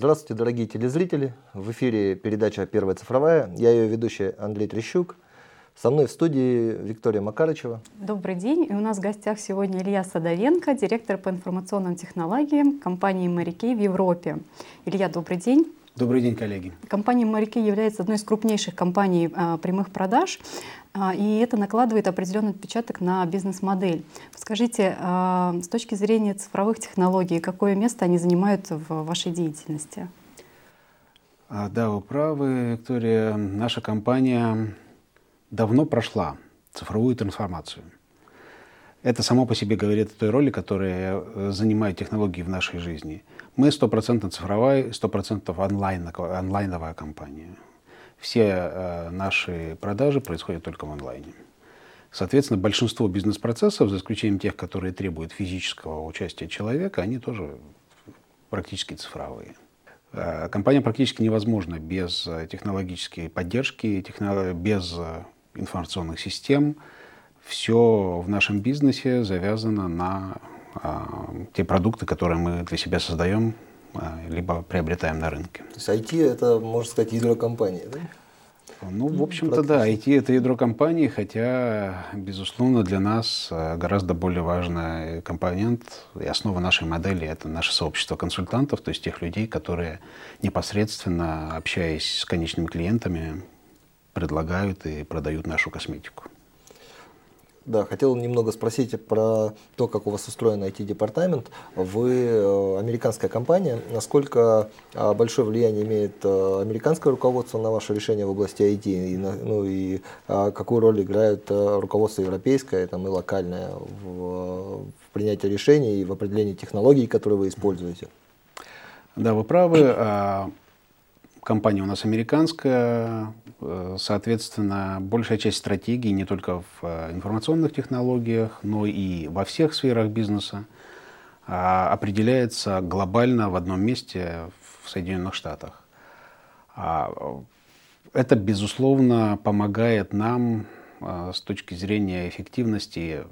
Здравствуйте, дорогие телезрители. В эфире передача «Первая цифровая». Я ее ведущий Андрей Трещук. Со мной в студии Виктория Макарычева. Добрый день. И у нас в гостях сегодня Илья Садовенко, директор по информационным технологиям компании «Морякей» в Европе. Илья, добрый день. Добрый день, коллеги. Компания «Моряки» является одной из крупнейших компаний а, прямых продаж, а, и это накладывает определенный отпечаток на бизнес-модель. Скажите, а, с точки зрения цифровых технологий, какое место они занимают в вашей деятельности? А, да, вы правы, Виктория. Наша компания давно прошла цифровую трансформацию. Это само по себе говорит о той роли, которую э, занимают технологии в нашей жизни. Мы стопроцентно цифровая, стопроцентно онлайн, онлайновая компания. Все э, наши продажи происходят только в онлайне. Соответственно, большинство бизнес-процессов, за исключением тех, которые требуют физического участия человека, они тоже практически цифровые. Э, компания практически невозможна без технологической поддержки, без информационных систем, все в нашем бизнесе завязано на а, те продукты, которые мы для себя создаем, а, либо приобретаем на рынке. То есть IT это, можно сказать, ядро компании, да? Ну, в общем-то, да, IT это ядро компании, хотя, безусловно, для нас а, гораздо более важный компонент и основа нашей модели – это наше сообщество консультантов, то есть тех людей, которые непосредственно, общаясь с конечными клиентами, предлагают и продают нашу косметику. Да, хотел немного спросить про то, как у вас устроен IT-департамент. Вы э, американская компания. Насколько э, большое влияние имеет э, американское руководство на ваше решение в области IT? И, ну, и какую роль играет руководство европейское там, и локальное в, в принятии решений и в определении технологий, которые вы используете? Да, вы правы. Компания у нас американская, э, соответственно, большая часть стратегии не только в э, информационных технологиях, но и во всех сферах бизнеса а, определяется глобально в одном месте в Соединенных Штатах. А, это, безусловно, помогает нам э, с точки зрения эффективности.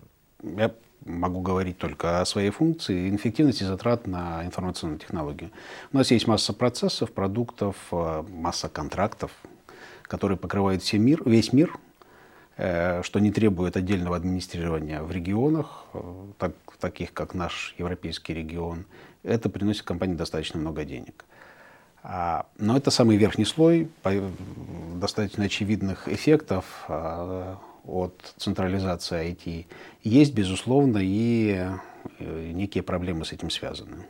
Я могу говорить только о своей функции, эффективности затрат на информационную технологию. У нас есть масса процессов, продуктов, э, масса контрактов, которые покрывают все мир, весь мир, э, что не требует отдельного администрирования в регионах, э, так, таких как наш европейский регион. Это приносит компании достаточно много денег. А, но это самый верхний слой достаточно очевидных эффектов а, от централизации IT, есть, безусловно, и э, некие проблемы с этим связаны.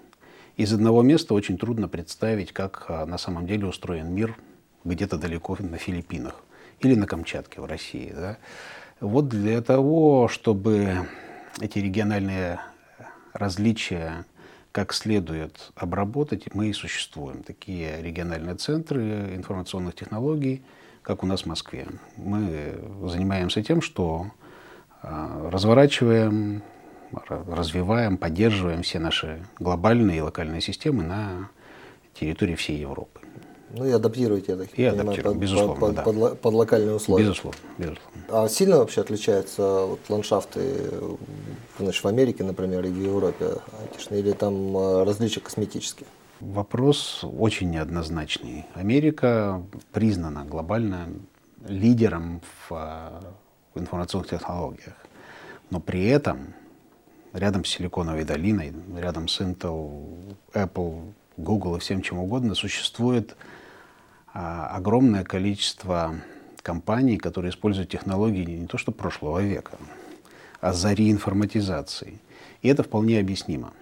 Из одного места очень трудно представить, как а, на самом деле устроен мир где-то далеко на Филиппинах или на Камчатке в России. Да? Вот для того, чтобы эти региональные различия как следует обработать, мы и существуем. Такие региональные центры информационных технологий – как у нас в Москве. Мы занимаемся тем, что а, разворачиваем, развиваем, поддерживаем все наши глобальные и локальные системы на территории всей Европы. Ну и адаптируете, я так и понимаю, под, безусловно, под, да. под, под локальные условия. Безусловно, безусловно. А сильно вообще отличаются вот, ландшафты значит, в Америке, например, и в Европе или там а, различия косметические? Вопрос очень неоднозначный. Америка признана глобально лидером в, в информационных технологиях. Но при этом рядом с Силиконовой долиной, рядом с Intel, Apple, Google и всем чем угодно существует а, огромное количество компаний, которые используют технологии не то что прошлого века, а зари информатизации. И это вполне объяснимо.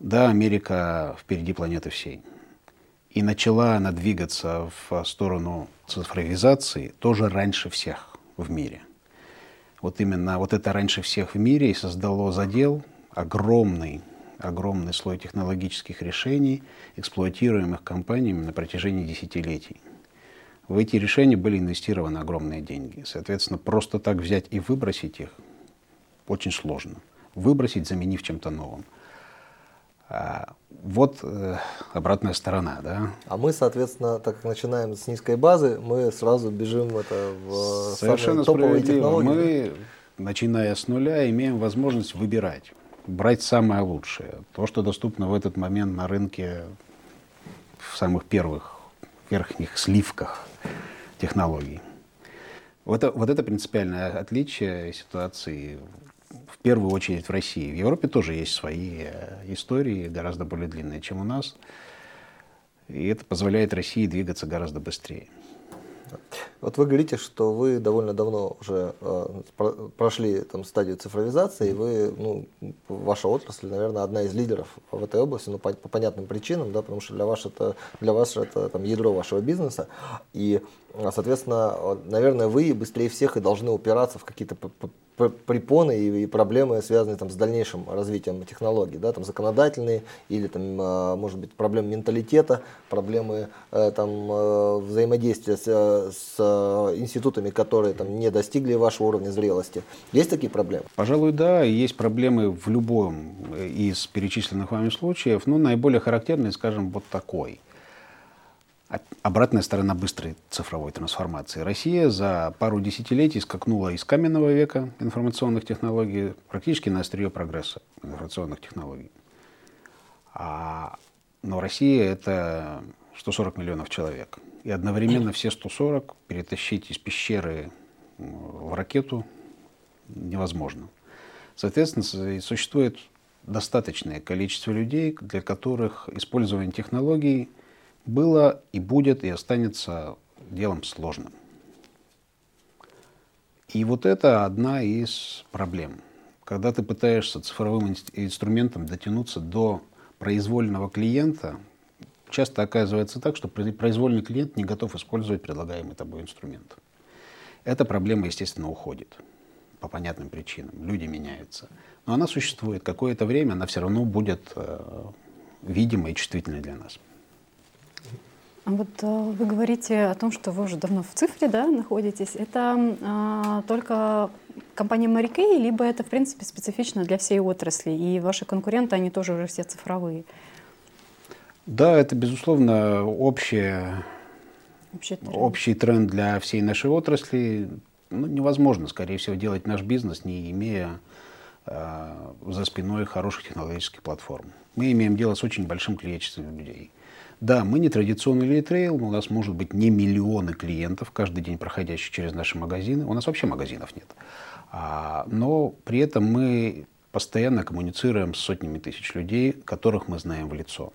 Да, Америка впереди планеты всей. И начала она двигаться в сторону цифровизации тоже раньше всех в мире. Вот именно вот это раньше всех в мире и создало задел огромный, огромный слой технологических решений, эксплуатируемых компаниями на протяжении десятилетий. В эти решения были инвестированы огромные деньги. Соответственно, просто так взять и выбросить их очень сложно. Выбросить, заменив чем-то новым – вот э, обратная сторона, да. А мы, соответственно, так как начинаем с низкой базы, мы сразу бежим это в Совершенно топовые технологии. Мы, начиная с нуля, имеем возможность выбирать, брать самое лучшее, то, что доступно в этот момент на рынке в самых первых верхних сливках технологий. Вот, вот это принципиальное отличие ситуации в первую очередь в России. В Европе тоже есть свои э, истории, гораздо более длинные, чем у нас. И это позволяет России двигаться гораздо быстрее. Вот вы говорите, что вы довольно давно уже э, прошли там, стадию цифровизации, и вы, ну, ваша отрасль, наверное, одна из лидеров в этой области, ну, по, по понятным причинам, да, потому что для вас это, для вас это там, ядро вашего бизнеса, и, соответственно, наверное, вы быстрее всех и должны упираться в какие-то препоны и, проблемы, связанные там, с дальнейшим развитием технологий, да, там, законодательные или, там, а, может быть, проблемы менталитета, проблемы э, там, э, взаимодействия с, с институтами, которые там, не достигли вашего уровня зрелости. Есть такие проблемы? Пожалуй, да. Есть проблемы в любом из перечисленных вами случаев. Но наиболее характерный, скажем, вот такой – обратная сторона быстрой цифровой трансформации. Россия за пару десятилетий скакнула из каменного века информационных технологий практически на острие прогресса информационных технологий. А, но Россия — это 140 миллионов человек. И одновременно все 140 перетащить из пещеры в ракету невозможно. Соответственно, существует достаточное количество людей, для которых использование технологий было и будет и останется делом сложным. И вот это одна из проблем. Когда ты пытаешься цифровым инструментом дотянуться до произвольного клиента, часто оказывается так, что произвольный клиент не готов использовать предлагаемый тобой инструмент. Эта проблема, естественно, уходит по понятным причинам. Люди меняются. Но она существует. Какое-то время она все равно будет э, видимой и чувствительной для нас. А вот э, вы говорите о том, что вы уже давно в цифре да, находитесь. Это а, только компания Марикей, либо это, в принципе, специфично для всей отрасли, и ваши конкуренты, они тоже уже все цифровые? Да, это, безусловно, общее, общий, тренд. общий тренд для всей нашей отрасли. Ну, невозможно, скорее всего, делать наш бизнес, не имея э, за спиной хороших технологических платформ. Мы имеем дело с очень большим количеством людей. Да, мы не традиционный ритейл, у нас может быть не миллионы клиентов, каждый день проходящих через наши магазины. У нас вообще магазинов нет. А, но при этом мы постоянно коммуницируем с сотнями тысяч людей, которых мы знаем в лицо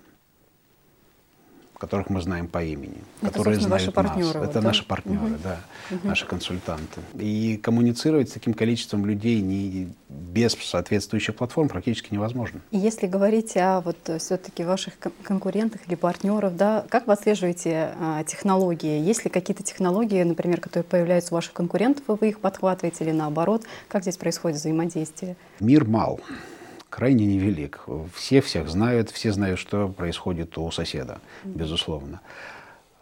которых мы знаем по имени, Это, которые знают наши партнеры, нас. Это да? наши партнеры, угу. да, угу. наши консультанты. И коммуницировать с таким количеством людей не, без соответствующих платформ практически невозможно. И если говорить о вот все-таки ваших конкурентах или партнеров, да, как вы отслеживаете а, технологии? Есть ли какие-то технологии, например, которые появляются у ваших конкурентов, и вы их подхватываете или наоборот? Как здесь происходит взаимодействие? Мир мал крайне невелик. Все всех знают, все знают, что происходит у соседа, безусловно.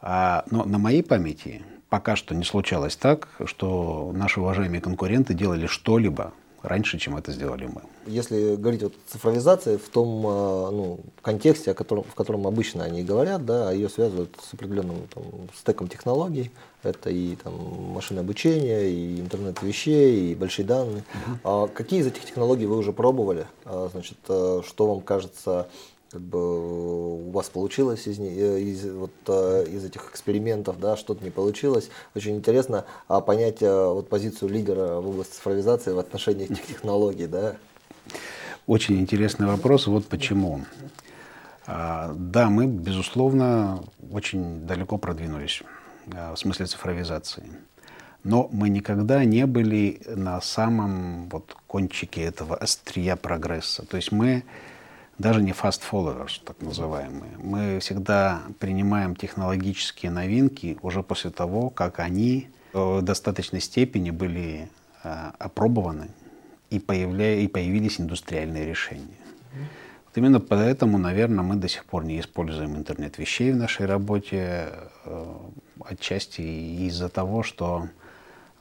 А, но на моей памяти пока что не случалось так, что наши уважаемые конкуренты делали что-либо раньше, чем это сделали мы. Если говорить о цифровизации в том а, ну, контексте, о котором, в котором обычно они говорят, да, ее связывают с определенным там, стеком технологий, это и там, машинное обучение, и интернет вещей, и большие данные. Uh-huh. А какие из этих технологий вы уже пробовали? А, значит, э, что вам кажется как бы у вас получилось из, э, из, вот, э, из этих экспериментов, да, что-то не получилось. Очень интересно а, понять вот, позицию лидера в области цифровизации в отношении этих технологий. Да. Очень интересный вопрос. Вот почему. А, да, мы, безусловно, очень далеко продвинулись в смысле цифровизации. Но мы никогда не были на самом вот, кончике этого острия прогресса. То есть мы даже не fast followers, так называемые. Мы всегда принимаем технологические новинки уже после того, как они в достаточной степени были э, опробованы и, появля... и появились индустриальные решения. Вот именно поэтому, наверное, мы до сих пор не используем интернет вещей в нашей работе, э, отчасти из-за того, что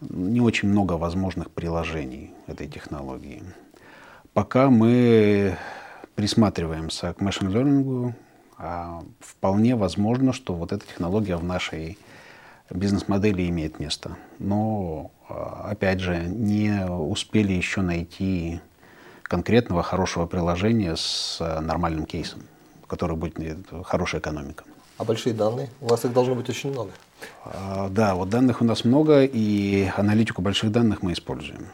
не очень много возможных приложений этой технологии. Пока мы присматриваемся к машин learning, а вполне возможно, что вот эта технология в нашей бизнес-модели имеет место. Но, а, опять же, не успели еще найти конкретного хорошего приложения с нормальным кейсом, который будет хорошая экономика. А большие данные? У вас их должно быть очень много. А, да, вот данных у нас много, и аналитику больших данных мы используем.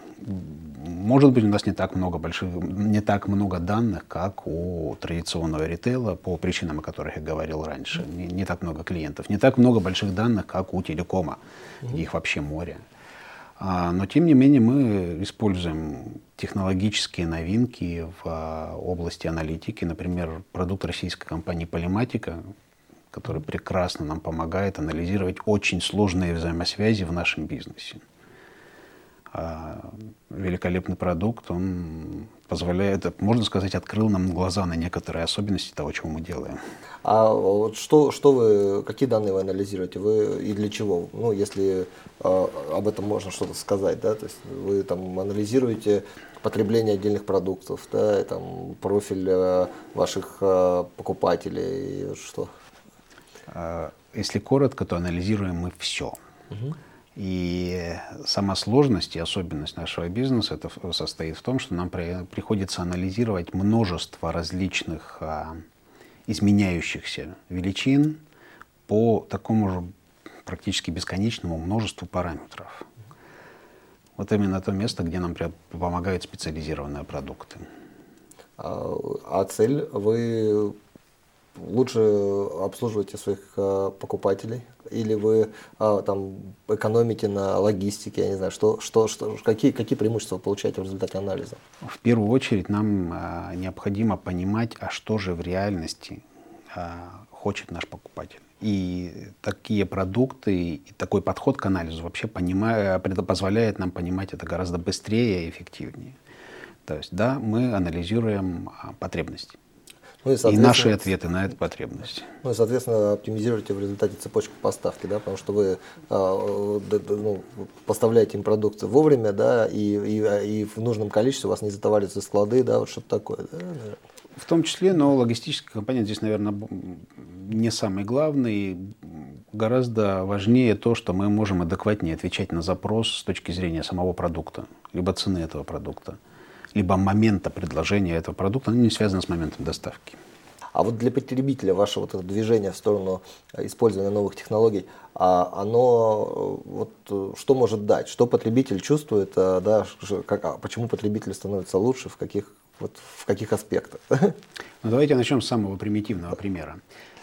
Может быть, у нас не так много больших, не так много данных, как у традиционного ритейла, по причинам, о которых я говорил раньше. Не, не так много клиентов. Не так много больших данных, как у телекома. Mm-hmm. Их вообще море. А, но, тем не менее, мы используем технологические новинки в а, области аналитики. Например, продукт российской компании «Полиматика», который прекрасно нам помогает анализировать очень сложные взаимосвязи в нашем бизнесе. А, великолепный продукт, он позволяет, можно сказать, открыл нам глаза на некоторые особенности того, чего мы делаем. А вот что, что вы, какие данные вы анализируете, вы и для чего? Ну, если э, об этом можно что-то сказать, да, то есть вы там анализируете потребление отдельных продуктов, да, и, там профиль э, ваших э, покупателей, что? А, если коротко, то анализируем мы все. Угу. И сама сложность и особенность нашего бизнеса это состоит в том, что нам при, приходится анализировать множество различных а, изменяющихся величин по такому же практически бесконечному множеству параметров. Вот именно то место, где нам помогают специализированные продукты. А, а цель вы лучше обслуживаете своих э, покупателей или вы э, там экономите на логистике, я не знаю, что, что, что, какие, какие преимущества вы получаете в результате анализа? В первую очередь нам э, необходимо понимать, а что же в реальности хочет наш покупатель. И такие продукты, и такой подход к анализу вообще понимая, позволяет нам понимать это гораздо быстрее и эффективнее. То есть, да, мы анализируем потребности. Ну, и, и наши ответы на эту потребность. Ну и, соответственно, оптимизируете в результате цепочку поставки, да, потому что вы а, ну, поставляете им продукцию вовремя, да, и, и, и в нужном количестве у вас не затовариваются склады, да, вот что-то такое. Да, в том числе, но логистическая компания здесь, наверное, не самый главный. Гораздо важнее то, что мы можем адекватнее отвечать на запрос с точки зрения самого продукта, либо цены этого продукта либо момента предложения этого продукта, оно не связано с моментом доставки. А вот для потребителя ваше вот это движение в сторону э, использования новых технологий, а оно э, вот э, что может дать? Что потребитель чувствует, да, как, а почему потребитель становится лучше, в каких, вот, в каких аспектах? Ну, давайте начнем с самого примитивного примера.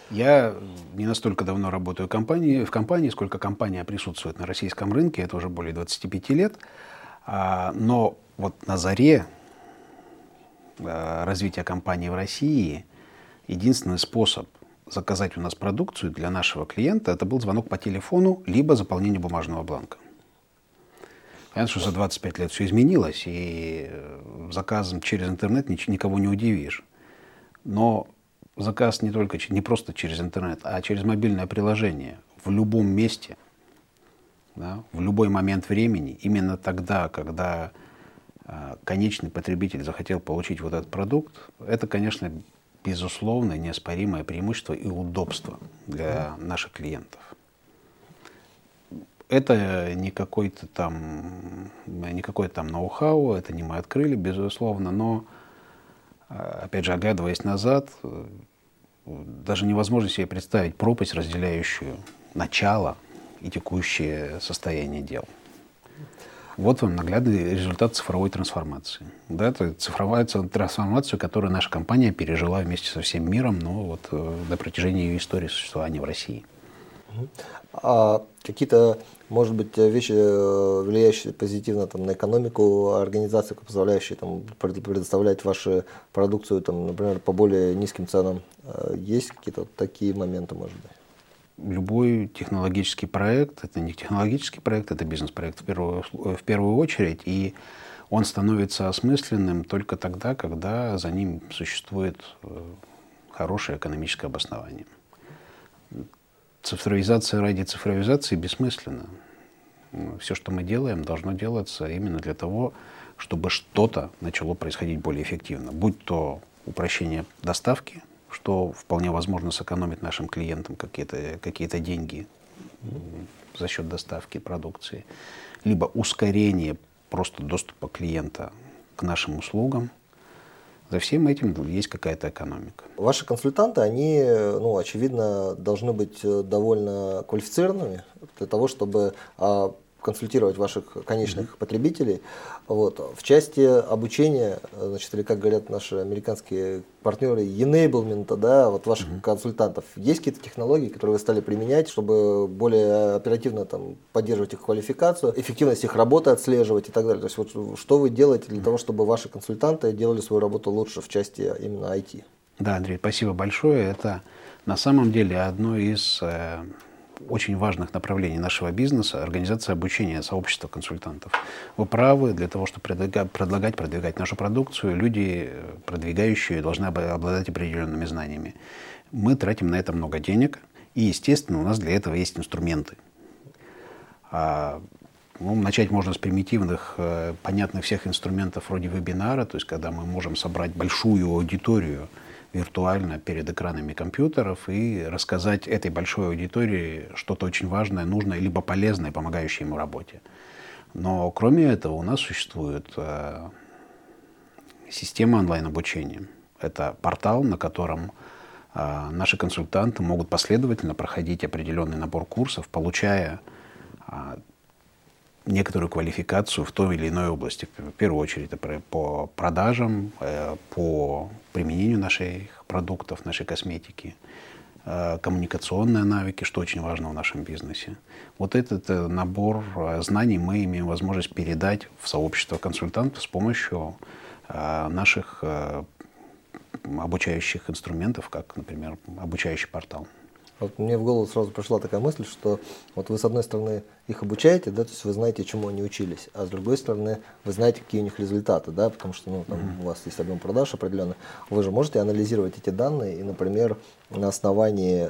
Я не настолько давно работаю в компании, в компании, сколько компания присутствует на российском рынке, это уже более 25 лет. А, но вот на заре развития компании в России единственный способ заказать у нас продукцию для нашего клиента это был звонок по телефону либо заполнение бумажного бланка. Понятно, что за 25 лет все изменилось, и э, заказом через интернет никого не удивишь. Но заказ не только не просто через интернет, а через мобильное приложение в любом месте, да, в любой момент времени, именно тогда, когда конечный потребитель захотел получить вот этот продукт, это, конечно, безусловно неоспоримое преимущество и удобство для наших клиентов. Это не какой-то там, не какой-то там ноу-хау, это не мы открыли, безусловно, но, а, опять же, оглядываясь назад, даже невозможно себе представить пропасть, разделяющую начало и текущее состояние дел. Вот вам наглядный результат цифровой трансформации. Да, это цифровая трансформация, которую наша компания пережила вместе со всем миром, но вот э, на протяжении ее истории существования в России. А какие-то, может быть, вещи, э, влияющие позитивно там, на экономику организации, позволяющие там, предоставлять вашу продукцию, там, например, по более низким ценам, э, есть какие-то такие моменты, может быть? Любой технологический проект, это не технологический проект, это бизнес-проект в первую, в первую очередь, и он становится осмысленным только тогда, когда за ним существует э, хорошее экономическое обоснование. Цифровизация ради цифровизации бессмысленна. Все, что мы делаем, должно делаться именно для того, чтобы что-то начало происходить более эффективно. Будь то упрощение доставки, что вполне возможно сэкономит нашим клиентам какие-то какие деньги за счет доставки продукции, либо ускорение просто доступа клиента к нашим услугам За всем этим есть какая-то экономика. Ваши консультанты, они, ну, очевидно, должны быть довольно квалифицированными для того, чтобы а, консультировать ваших конечных mm-hmm. потребителей. Вот. В части обучения, значит, или как говорят наши американские партнеры, enablement, да, вот ваших mm-hmm. консультантов, есть какие-то технологии, которые вы стали применять, чтобы более оперативно там, поддерживать их квалификацию, эффективность их работы отслеживать и так далее. То есть вот что вы делаете для mm-hmm. того, чтобы ваши консультанты делали свою работу лучше в части именно IT? Да, Андрей, спасибо большое. Это на самом деле одно из э, очень важных направлений нашего бизнеса – организация обучения сообщества консультантов. Вы правы, для того, чтобы предлагать, продвигать нашу продукцию, люди, продвигающие, должны обладать определенными знаниями. Мы тратим на это много денег, и, естественно, у нас для этого есть инструменты. А, ну, начать можно с примитивных, э, понятных всех инструментов вроде вебинара, то есть когда мы можем собрать большую аудиторию – виртуально перед экранами компьютеров и рассказать этой большой аудитории что-то очень важное, нужное, либо полезное, помогающее ему работе. Но кроме этого у нас существует э, система онлайн-обучения. Это портал, на котором э, наши консультанты могут последовательно проходить определенный набор курсов, получая э, некоторую квалификацию в той или иной области. В первую очередь это по продажам, э, по применению наших продуктов, нашей косметики, э, коммуникационные навыки, что очень важно в нашем бизнесе. Вот этот э, набор знаний мы имеем возможность передать в сообщество консультантов с помощью наших обучающих инструментов, как, например, обучающий портал. Вот мне в голову сразу пришла такая мысль, что вот вы с одной стороны их обучаете, да, то есть вы знаете, чему они учились, а с другой стороны вы знаете, какие у них результаты, да, потому что ну, там, mm-hmm. у вас есть объем продаж определенный. Вы же можете анализировать эти данные и, например, на основании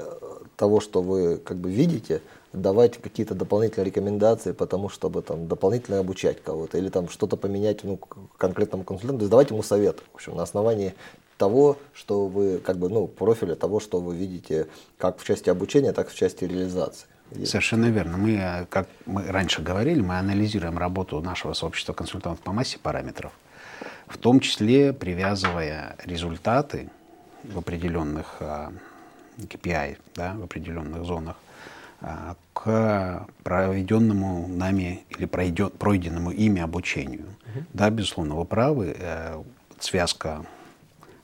того, что вы как бы видите, давать какие-то дополнительные рекомендации по тому, чтобы там дополнительно обучать кого-то или там что-то поменять ну, конкретному консультанту, то есть давать ему совет, в общем, на основании того, что вы, как бы, ну, профиля того, что вы видите как в части обучения, так и в части реализации. Совершенно верно. Мы, как мы раньше говорили, мы анализируем работу нашего сообщества консультантов по массе параметров, в том числе привязывая результаты в определенных KPI, да, в определенных зонах, а, к проведенному нами или пройденному ими обучению. Угу. Да, безусловно, вы правы. Э, связка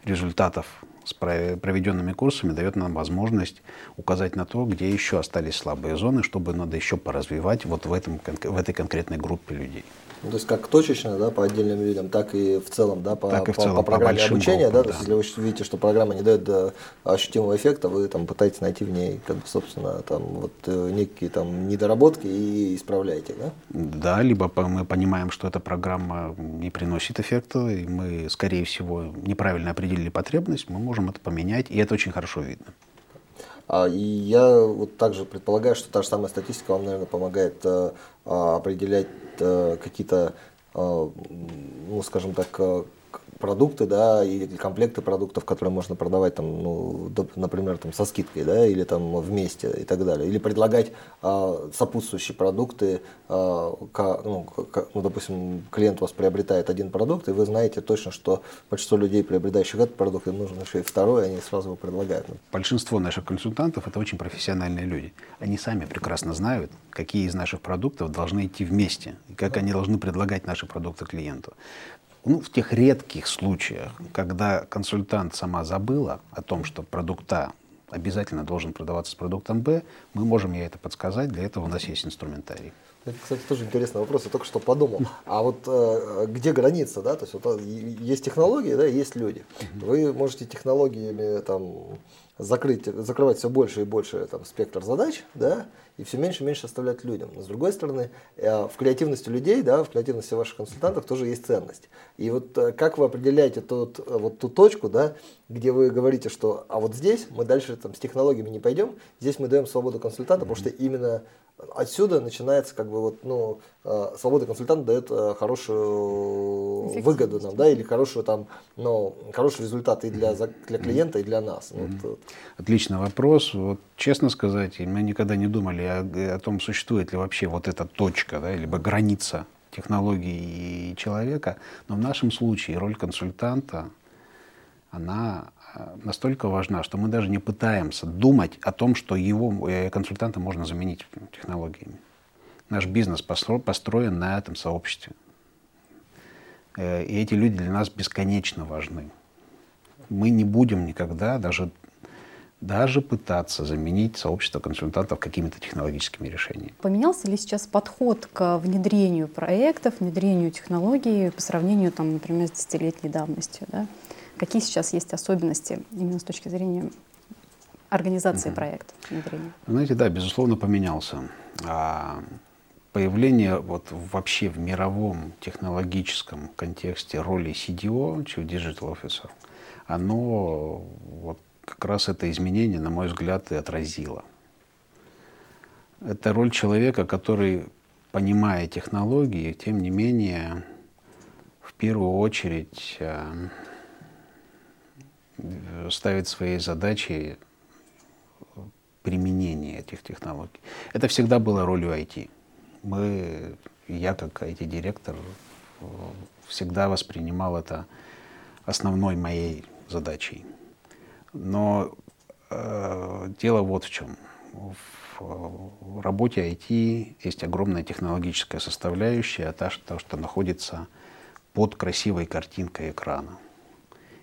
результатов с проведенными курсами дает нам возможность указать на то, где еще остались слабые зоны, чтобы надо еще поразвивать вот в, этом, в этой конкретной группе людей. Ну, то есть как точечно, да, по отдельным людям, так и в целом, да, по, так и в по, целом, по программе по обучения, группам, да, да. то есть если вы видите, что программа не дает да, ощутимого эффекта, вы там пытаетесь найти в ней, как бы, собственно, там вот э, некие там недоработки и исправляете, да? Да, либо мы понимаем, что эта программа не приносит эффекта, и мы, скорее всего, неправильно определили потребность, мы можем это поменять, и это очень хорошо видно. А, и я вот также предполагаю, что та же самая статистика вам, наверное, помогает э, а, определять э, какие-то, э, ну, скажем так, продукты, да, или комплекты продуктов, которые можно продавать, там, ну, например, там, со скидкой, да, или там вместе и так далее. Или предлагать а, сопутствующие продукты, а, к, ну, к, ну, допустим, клиент у вас приобретает один продукт, и вы знаете точно, что большинство людей, приобретающих этот продукт, им нужен еще и второй, они сразу его предлагают. Большинство наших консультантов – это очень профессиональные люди. Они сами прекрасно знают, какие из наших продуктов должны идти вместе, и как они должны предлагать наши продукты клиенту ну, в тех редких случаях, когда консультант сама забыла о том, что продукт А обязательно должен продаваться с продуктом Б, мы можем ей это подсказать, для этого у нас есть инструментарий. Это, кстати, тоже интересный вопрос, я только что подумал. А вот э, где граница, да? То есть вот, э, есть технологии, да, есть люди. Вы можете технологиями там закрыть, закрывать все больше и больше там, спектр задач, да, и все меньше и меньше оставлять людям. Но с другой стороны, э, в креативности людей, да, в креативности ваших консультантов тоже есть ценность. И вот э, как вы определяете тот, э, вот ту точку, да, где вы говорите, что а вот здесь мы дальше там, с технологиями не пойдем, здесь мы даем свободу консультанта, потому что именно отсюда начинается как бы вот, ну, свобода консультанта дает хорошую выгоду нам, да, или хорошую там, ну, хороший результат и для, для клиента, и для нас. Mm-hmm. Вот. Отличный вопрос. Вот, честно сказать, мы никогда не думали о, о том, существует ли вообще вот эта точка, да, либо граница технологии и человека. Но в нашем случае роль консультанта она э, настолько важна, что мы даже не пытаемся думать о том, что его э, консультанта можно заменить технологиями. Наш бизнес построен на этом сообществе. Э, и эти люди для нас бесконечно важны. Мы не будем никогда даже, даже пытаться заменить сообщество консультантов какими-то технологическими решениями. Поменялся ли сейчас подход к внедрению проектов, внедрению технологий по сравнению, там, например, с десятилетней давностью? Да? Какие сейчас есть особенности именно с точки зрения организации угу. проекта внедрения? Знаете, да, безусловно, поменялся. А, появление вот вообще в мировом технологическом контексте роли CDO, Chief Digital Officer, оно вот как раз это изменение, на мой взгляд, и отразило. Это роль человека, который, понимая технологии, тем не менее, в первую очередь а, ставит своей задачей применение этих технологий. Это всегда было ролью IT. Мы, я как IT-директор всегда воспринимал это основной моей задачей. Но э, дело вот в чем. В, в работе IT есть огромная технологическая составляющая, а то, что находится под красивой картинкой экрана.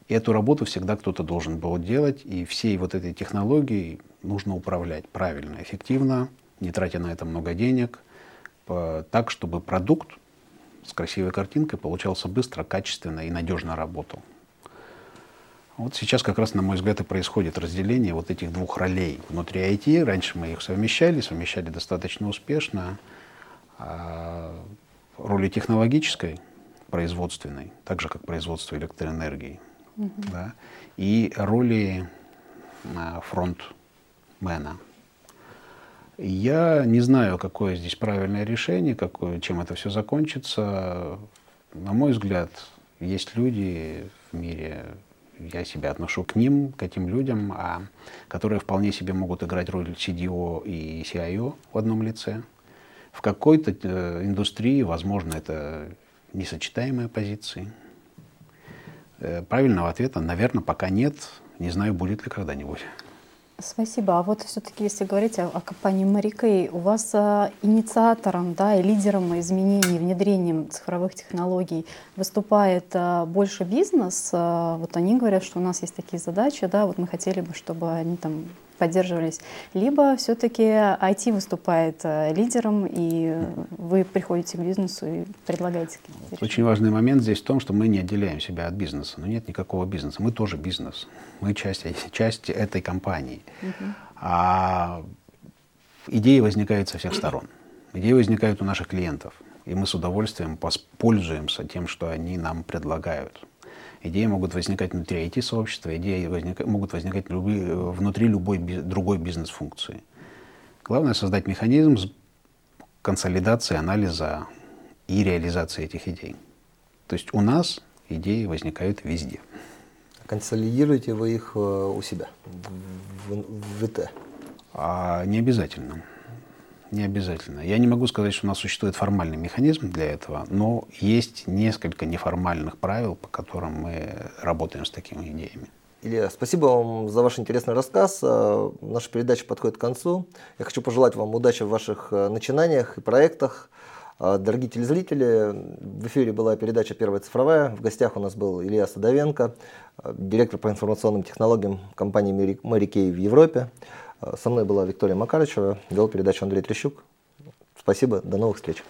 И эту работу всегда кто-то должен был делать, и всей вот этой технологией нужно управлять правильно, эффективно, не тратя на это много денег, так, чтобы продукт с красивой картинкой получался быстро, качественно и надежно работал. Вот сейчас как раз, на мой взгляд, и происходит разделение вот этих двух ролей внутри IT. Раньше мы их совмещали, совмещали достаточно успешно. А роли технологической, производственной, так же как производство электроэнергии, угу. да, и роли а, фронтмена. Я не знаю, какое здесь правильное решение, какое, чем это все закончится. На мой взгляд, есть люди в мире, я себя отношу к ним, к этим людям, а, которые вполне себе могут играть роль CDO и CIO в одном лице. В какой-то э, индустрии, возможно, это несочетаемые позиции. Э, правильного ответа, наверное, пока нет. Не знаю, будет ли когда-нибудь. Спасибо. А вот все-таки, если говорить о, о компании Марикей, у вас а, инициатором да, и лидером изменений, внедрением цифровых технологий выступает а, больше бизнес. А, вот они говорят, что у нас есть такие задачи, да, вот мы хотели бы, чтобы они там поддерживались, либо все-таки IT выступает э, лидером, и вы приходите к бизнесу и предлагаете какие-то Очень важный момент здесь в том, что мы не отделяем себя от бизнеса. Но нет никакого бизнеса. Мы тоже бизнес. Мы часть, часть этой компании. Угу. А идеи возникают со всех сторон. Идеи возникают у наших клиентов. И мы с удовольствием пользуемся тем, что они нам предлагают. Идеи могут возникать внутри IT-сообщества, идеи возник, могут возникать любые, внутри любой другой бизнес-функции. Главное создать механизм консолидации, анализа и реализации этих идей. То есть у нас идеи возникают везде. Консолидируете вы их э, у себя, в, в, в ВТ? А, не обязательно. Не обязательно. Я не могу сказать, что у нас существует формальный механизм для этого, но есть несколько неформальных правил, по которым мы работаем с такими идеями. Илья, спасибо вам за ваш интересный рассказ. Э, наша передача подходит к концу. Я хочу пожелать вам удачи в ваших э, начинаниях и проектах. Э, дорогие телезрители, в эфире была передача «Первая цифровая». В гостях у нас был Илья Садовенко, директор по информационным технологиям компании Мэри Кей в Европе. Со мной была Виктория Макарычева, вел передачу Андрей Трещук. Спасибо, до новых встреч.